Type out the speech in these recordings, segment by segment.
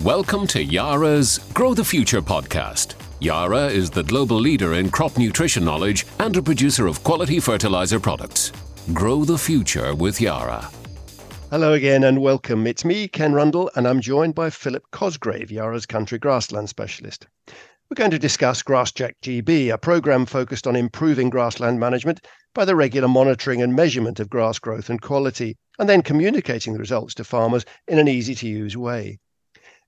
Welcome to Yara's Grow the Future podcast. Yara is the global leader in crop nutrition knowledge and a producer of quality fertilizer products. Grow the future with Yara. Hello again and welcome. It's me, Ken Rundle, and I'm joined by Philip Cosgrave, Yara's country grassland specialist. We're going to discuss GrassCheck GB, a program focused on improving grassland management by the regular monitoring and measurement of grass growth and quality, and then communicating the results to farmers in an easy to use way.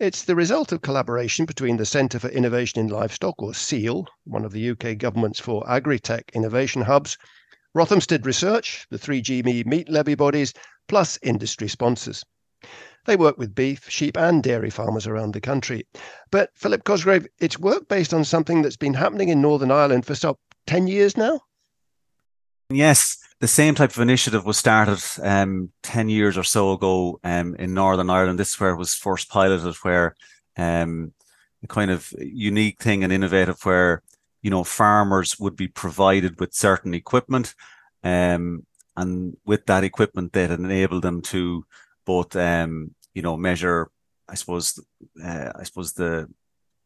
It's the result of collaboration between the Centre for Innovation in Livestock, or CIEL, one of the UK government's four agri-tech innovation hubs, Rothamsted Research, the 3GME meat levy bodies, plus industry sponsors. They work with beef, sheep, and dairy farmers around the country. But Philip Cosgrave, it's work based on something that's been happening in Northern Ireland for some 10 years now? Yes, the same type of initiative was started um, 10 years or so ago um, in Northern Ireland. This is where it was first piloted, where um, a kind of unique thing and innovative where, you know, farmers would be provided with certain equipment. Um, and with that equipment, that enabled them to both, um, you know, measure, I suppose, uh, I suppose the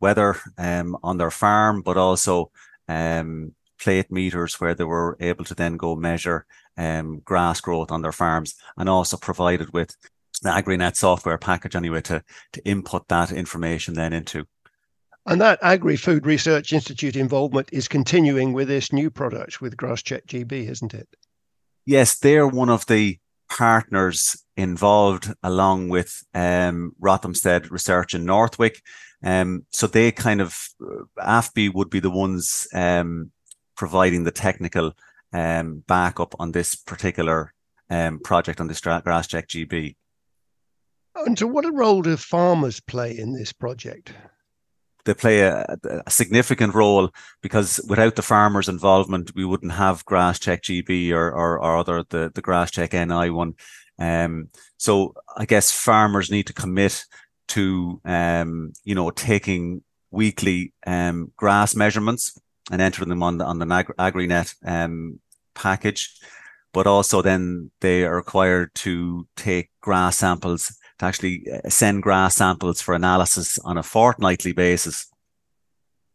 weather um, on their farm, but also um, plate meters where they were able to then go measure um, grass growth on their farms and also provided with the AgriNet software package anyway to, to input that information then into. And that Agri Food Research Institute involvement is continuing with this new product with GrassCheck GB, isn't it? Yes, they're one of the partners involved along with um, Rothamsted Research in North Wyke. Um, so they kind of, uh, AFBI would be the ones um, providing the technical um, backup on this particular um, project on this GrassCheck GB. And so, what a role do farmers play in this project? They play a, a significant role because without the farmers' involvement, we wouldn't have GrassCheck GB or, or, or other the the GrassCheck NI one. Um, so I guess farmers need to commit to um, you know taking weekly um, grass measurements and entering them on the on the AgriNet um, package. But also then they are required to take grass samples to actually uh, send grass samples for analysis on a fortnightly basis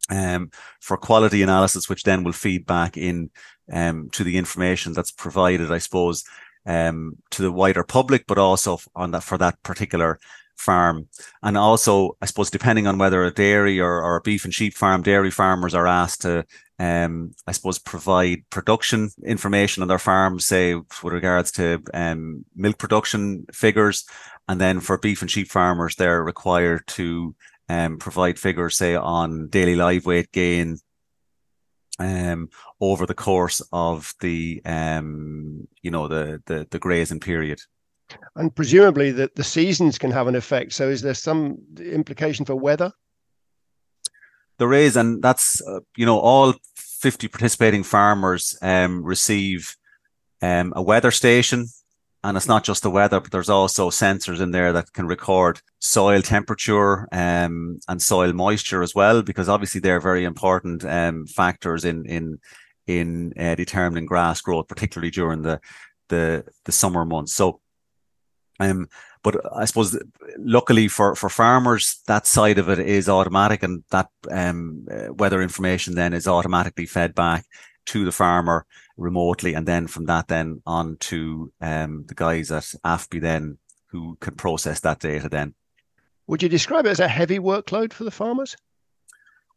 um, for quality analysis, which then will feed back in um, to the information that's provided, I suppose, um, to the wider public, but also on that for that particular farm. And also, I suppose, depending on whether a dairy or, or a beef and sheep farm, dairy farmers are asked to, um, I suppose, provide production information on their farms, say, with regards to um, milk production figures. And then for beef and sheep farmers, they're required to um, provide figures, say, on daily live weight gain, um, over the course of the um, you know the the the grazing period. And presumably that the seasons can have an effect. So is there some implication for weather? There is, and that's uh, you know all fifty participating farmers um, receive um, a weather station, and it's not just the weather, but there's also sensors in there that can record soil temperature um, and soil moisture as well, because obviously they're very important um, factors in in in uh, determining grass growth, particularly during the the the summer months. So um, but I suppose luckily for, for farmers, that side of it is automatic and that um, uh, weather information then is automatically fed back to the farmer remotely. And then from that then on to um, the guys at AFBI then who can process that data then. Would you describe it as a heavy workload for the farmers?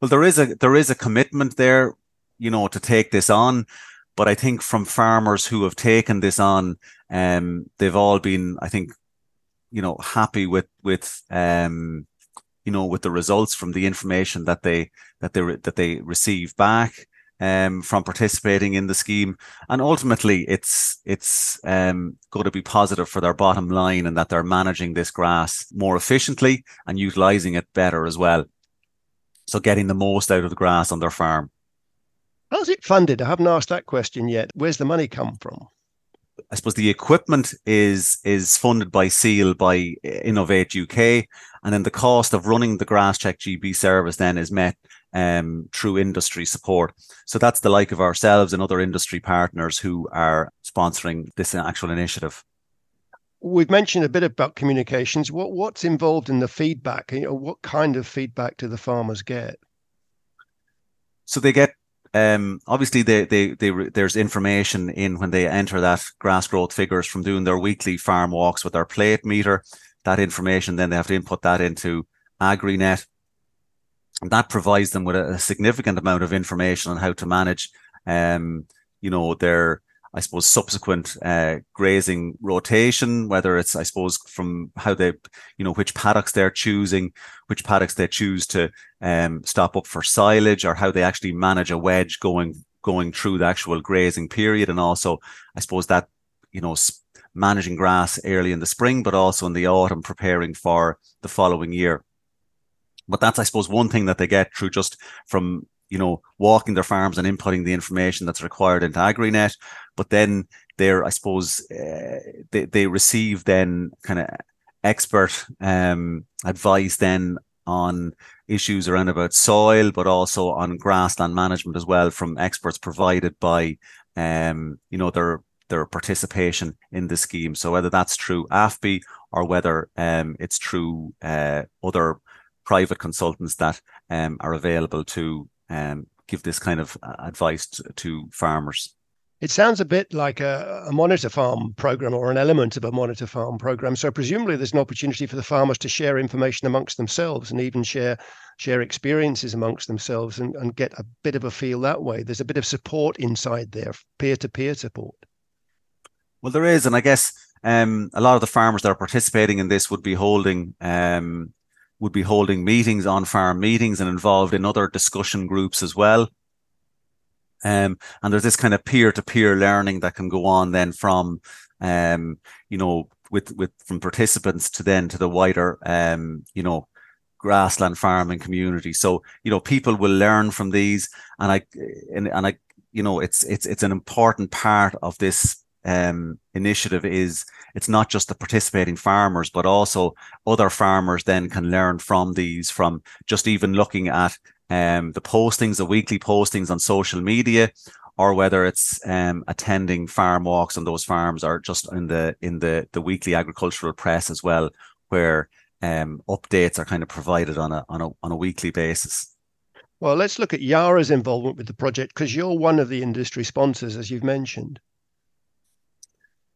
Well, there is a there is a commitment there, you know, to take this on. But I think from farmers who have taken this on, um, they've all been, I think, you know, happy with with um, you know, with the results from the information that they that they that they receive back um, from participating in the scheme, and ultimately, it's it's um, going to be positive for their bottom line, and that they're managing this grass more efficiently and utilizing it better as well. So, getting the most out of the grass on their farm. How's it funded? I haven't asked that question yet. Where's the money come from? I suppose the equipment is is funded by CIEL by Innovate UK, and then the cost of running the GrassCheck GB service then is met um, through industry support. So that's the like of ourselves and other industry partners who are sponsoring this actual initiative. We've mentioned a bit about communications. What what's involved in the feedback? You know, what kind of feedback do the farmers get? So they get um, obviously they, they, they, there's information in when they enter that grass growth figures from doing their weekly farm walks with their plate meter. That information, then they have to input that into AgriNet. And that provides them with a, a significant amount of information on how to manage, um, you know, their, I suppose, subsequent uh, grazing rotation, whether it's, I suppose, from how they, you know, which paddocks they're choosing, which paddocks they choose to um, stop up for silage, or how they actually manage a wedge going going through the actual grazing period, and also, I suppose that, you know, managing grass early in the spring, but also in the autumn, preparing for the following year. But that's, I suppose, one thing that they get through just from you know, walking their farms and inputting the information that's required into AgriNet. But then they're, I suppose, uh, they, they receive then kind of expert um, advice then on issues around about soil, but also on grassland management as well from experts provided by, um, you know, their their participation in the scheme. So whether that's through AFBI or whether um, it's through uh, other private consultants that um, are available to um, give this kind of uh, advice to, to farmers. It sounds a bit like a, a, monitor farm program or an element of a monitor farm program. So presumably there's an opportunity for the farmers to share information amongst themselves and even share share experiences amongst themselves and, and get a bit of a feel that way. There's a bit of support inside there, peer-to-peer support. Well, there is, and I guess um, a lot of the farmers that are participating in this would be holding um, would be holding meetings on farm meetings and involved in other discussion groups as well. Um, and there's this kind of peer-to-peer learning that can go on then from, um, you know, with with from participants to then to the wider, um, you know, grassland farming community. So you know, people will learn from these, and I and, and I, you know, it's it's it's an important part of this um, initiative is it's not just the participating farmers, but also other farmers then can learn from these, from just even looking at um, the postings, the weekly postings on social media, or whether it's um, attending farm walks on those farms, or just in the in the the weekly agricultural press as well, where um, updates are kind of provided on a on a on a weekly basis. Well, let's look at Yara's involvement with the project because you're one of the industry sponsors, as you've mentioned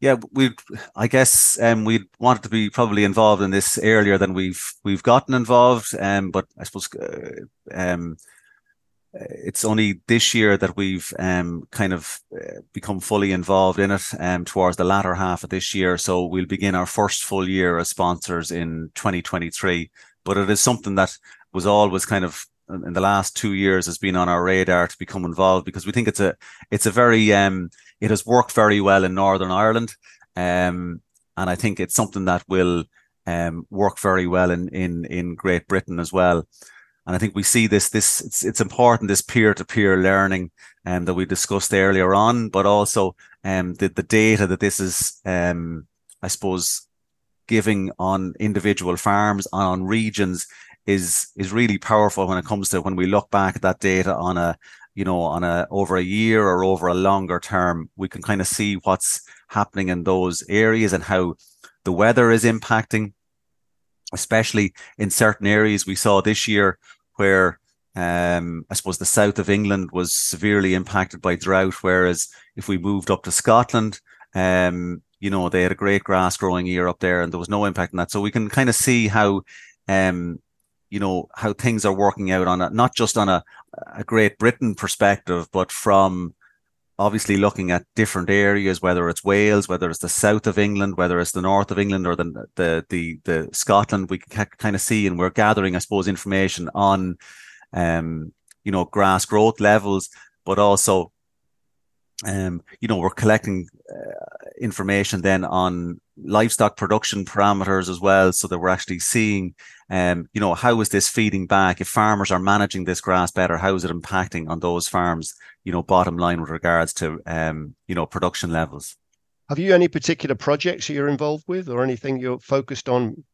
yeah, we I guess um, we wanted to be probably involved in this earlier than we've we've gotten involved. Um, but I suppose uh, um, it's only this year that we've um, kind of uh, become fully involved in it um, towards the latter half of this year. So we'll begin our first full year as sponsors in 2023. But it is something that was always kind of in the last two years has been on our radar to become involved because we think it's a it's a very um it has worked very well in Northern Ireland. Um, and I think it's something that will um, work very well in, in, in Great Britain as well. And I think we see this, this, it's, it's important, this peer to peer learning um, that we discussed earlier on, but also um, the, the data that this is, um, I suppose, giving on individual farms, on regions is, is really powerful when it comes to when we look back at that data on a, you know, on a over a year or over a longer term, we can kind of see what's happening in those areas and how the weather is impacting, especially in certain areas we saw this year where um, I suppose the south of England was severely impacted by drought, whereas if we moved up to Scotland, um, you know, they had a great grass growing year up there and there was no impact on that. So we can kind of see how um, you know how things are working out on a not just on a, a Great Britain perspective, but from obviously looking at different areas, whether it's Wales, whether it's the south of England, whether it's the north of England or the the the, the Scotland, we can kind of see, and we're gathering, I suppose, information on, um, you know, grass growth levels, but also, um, you know, we're collecting uh, information then on livestock production parameters as well, so that we're actually seeing um, you know, how is this feeding back? If farmers are managing this grass better, how is it impacting on those farms, you know, bottom line with regards to, um, you know, production levels? Have you any particular projects that you're involved with or anything you're focused on?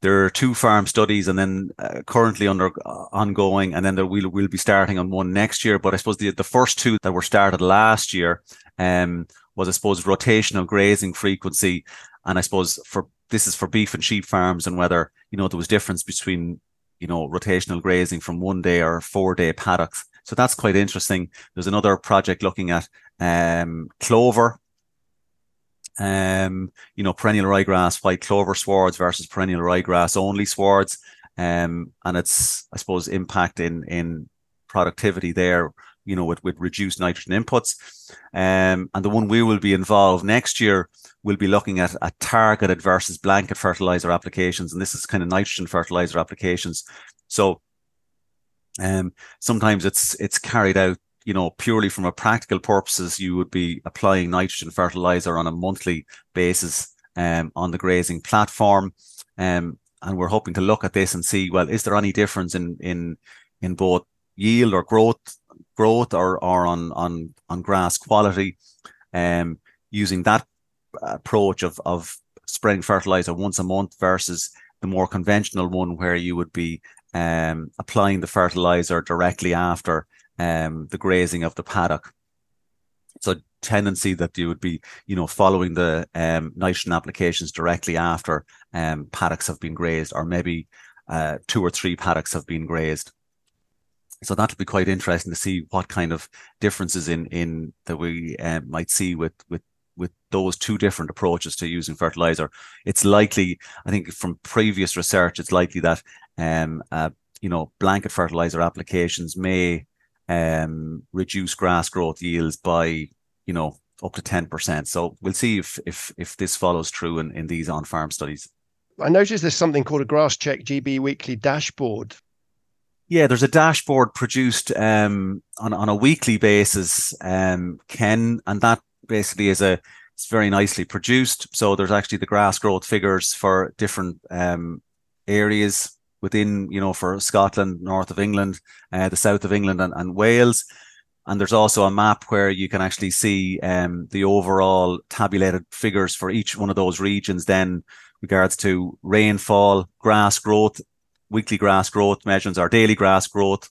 There are two farm studies and then uh, currently under uh, ongoing, and then there we'll, we'll be starting on one next year. But I suppose the, the first two that were started last year, um, was I suppose rotational grazing frequency And I suppose for this is for beef and sheep farms and whether, you know, there was difference between, you know, rotational grazing from one day or four day paddocks. So that's quite interesting. There's another project looking at um, clover, um, you know, perennial ryegrass, white clover swards versus perennial ryegrass only swards. Um, and it's, I suppose, impact in, in productivity there, you know, with, with reduced nitrogen inputs. Um, and the one we will be involved next year we'll be looking at, at targeted versus blanket fertilizer applications. And this is kind of nitrogen fertilizer applications. So um, sometimes it's it's carried out, you know, purely from a practical purposes. You would be applying nitrogen fertilizer on a monthly basis um, on the grazing platform. Um, and we're hoping to look at this and see, well, is there any difference in in in both yield or growth growth or or on on on grass quality um, using that approach of of spraying fertilizer once a month versus the more conventional one where you would be um, applying the fertilizer directly after um, the grazing of the paddock. So tendency that you would be, you know, following the um, nitrogen applications directly after um, paddocks have been grazed, or maybe uh, two or three paddocks have been grazed. So that'll be quite interesting to see what kind of differences in in that we um, might see with with with those two different approaches to using fertilizer, it's likely, I think from previous research, it's likely that, um, uh, you know, blanket fertilizer applications may um, reduce grass growth yields by, you know, up to 10%. So we'll see if, if, if this follows through in, in these on-farm studies. I noticed there's something called a GrassCheck GB weekly dashboard. Yeah, there's a dashboard produced um, on on a weekly basis, um, Ken, and that basically is a it's very nicely produced. So there's actually the grass growth figures for different um, areas within, you know, for Scotland, north of England, uh, the south of England, and, and, Wales. And there's also a map where you can actually see um, the overall tabulated figures for each one of those regions. Then, regards to rainfall, grass growth, weekly grass growth measurements, or daily grass growth,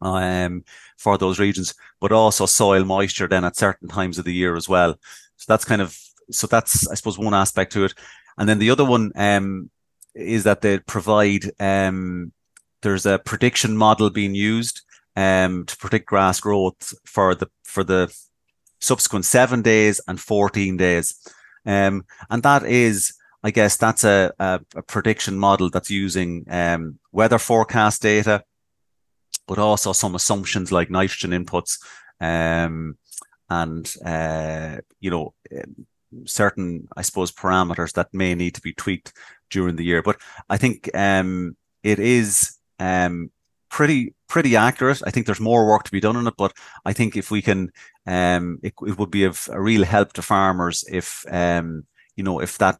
um, for those regions, but also soil moisture then at certain times of the year as well. So that's kind of, so that's, I suppose, one aspect to it. And then the other one, um, is that they provide, um, there's a prediction model being used, um, to predict grass growth for the, for the subsequent seven days and 14 days. Um, and that is, I guess that's a, a, a prediction model that's using um, weather forecast data, but also some assumptions like nitrogen inputs um, and uh, you know certain I suppose parameters that may need to be tweaked during the year. But I think um, it is um, pretty pretty accurate. I think there's more work to be done on it, but I think if we can, um, it, it would be of a real help to farmers if um, you know if that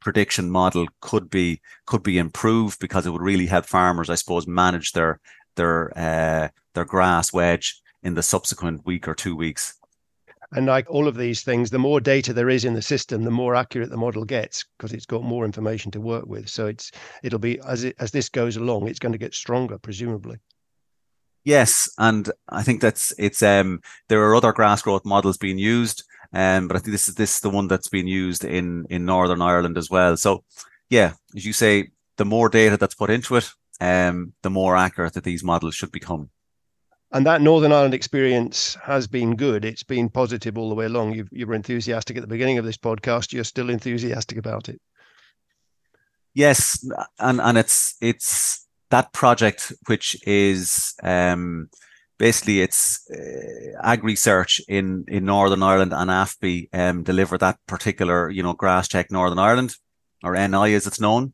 prediction model could be could be improved because it would really help farmers, I suppose, manage their their uh, their grass wedge in the subsequent week or two weeks. And like all of these things, the more data there is in the system, the more accurate the model gets because it's got more information to work with. So it's it'll be as it, as this goes along, it's going to get stronger, presumably. Yes, and I think that's it's um there are other grass growth models being used, um, but I think this is this is the one that's being used in in Northern Ireland as well. So yeah, as you say, the more data that's put into it, um, the more accurate that these models should become. And that Northern Ireland experience has been good. It's been positive all the way along. You, you were enthusiastic at the beginning of this podcast. You're still enthusiastic about it. Yes, and and it's it's that project which is um, basically it's uh, ag research in in Northern Ireland and AFBI um, deliver that particular you know GrassCheck Northern Ireland or NI as it's known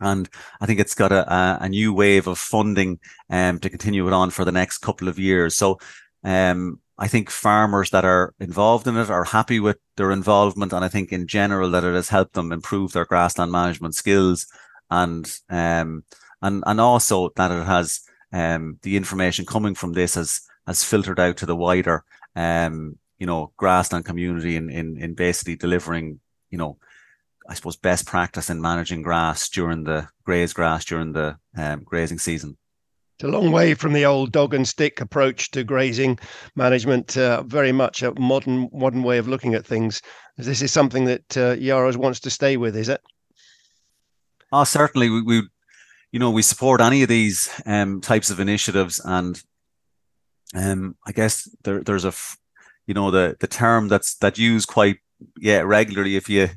and I think it's got a, a, new wave of funding um, to continue it on for the next couple of years. So um, I think farmers that are involved in it are happy with their involvement, and I think in general that it has helped them improve their grassland management skills, and um, and and also that it has um, the information coming from this has has filtered out to the wider um, you know grassland community in in in basically delivering you know I suppose, best practice in managing grass during the graze grass during the um, grazing season. It's a long way from the old dog and stick approach to grazing management. Uh, very much a modern modern way of looking at things. This is something that uh, Yaras wants to stay with, is it? Oh, certainly. We, we you know, we support any of these um, types of initiatives, and um, I guess there, there's a, you know, the the term that's that used quite yeah regularly. If you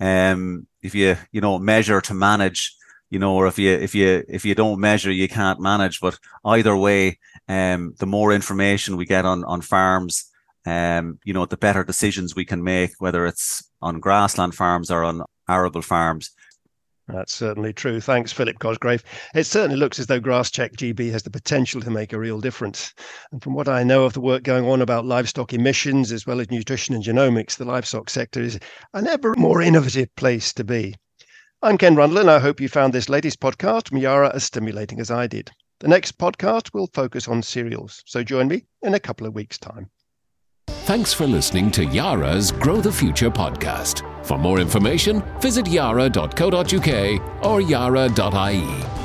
um, if you you know measure to manage, you know, or if you if you if you don't measure, you can't manage. But either way, um, the more information we get on on farms, um, you know, the better decisions we can make, whether it's on grassland farms or on arable farms. That's certainly true. Thanks, Philip Cosgrave. It certainly looks as though GrassCheck GB has the potential to make a real difference. And from what I know of the work going on about livestock emissions as well as nutrition and genomics, the livestock sector is an ever more innovative place to be. I'm Ken Rundle, and I hope you found this latest podcast from Yara as stimulating as I did. The next podcast will focus on cereals, so join me in a couple of weeks' time. Thanks for listening to Yara's Grow the Future podcast. For more information, visit yara.co.uk or yara.ie.